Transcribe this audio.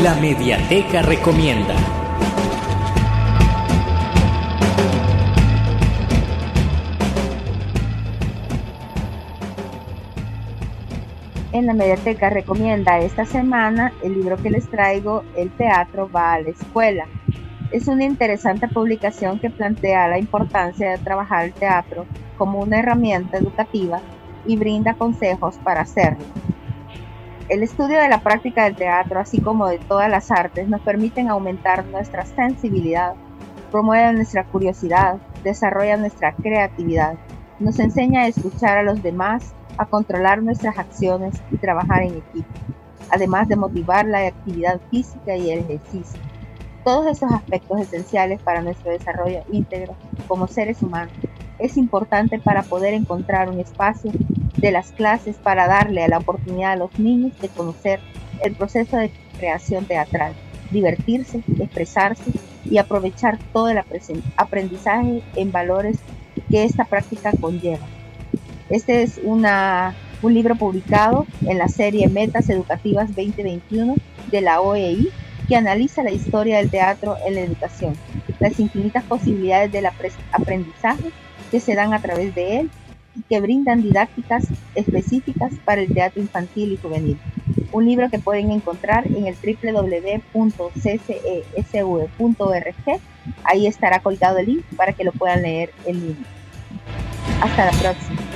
La Mediateca Recomienda. En la Mediateca Recomienda esta semana el libro que les traigo, El teatro va a la escuela. Es una interesante publicación que plantea la importancia de trabajar el teatro como una herramienta educativa y brinda consejos para hacerlo. El estudio de la práctica del teatro, así como de todas las artes, nos permiten aumentar nuestra sensibilidad, promueve nuestra curiosidad, desarrolla nuestra creatividad, nos enseña a escuchar a los demás, a controlar nuestras acciones y trabajar en equipo, además de motivar la actividad física y el ejercicio. Todos esos aspectos esenciales para nuestro desarrollo íntegro como seres humanos es importante para poder encontrar un espacio de las clases para darle la oportunidad a los niños de conocer el proceso de creación teatral, divertirse, expresarse y aprovechar todo el aprendizaje en valores que esta práctica conlleva. Este es un libro publicado en la serie Metas Educativas 2021 de la OEI que analiza la historia del teatro en la educación, las infinitas posibilidades del aprendizaje que se dan a través de él que brindan didácticas específicas para el teatro infantil y juvenil. Un libro que pueden encontrar en el www.ccesv.org. Ahí estará colgado el link para que lo puedan leer en línea. Hasta la próxima.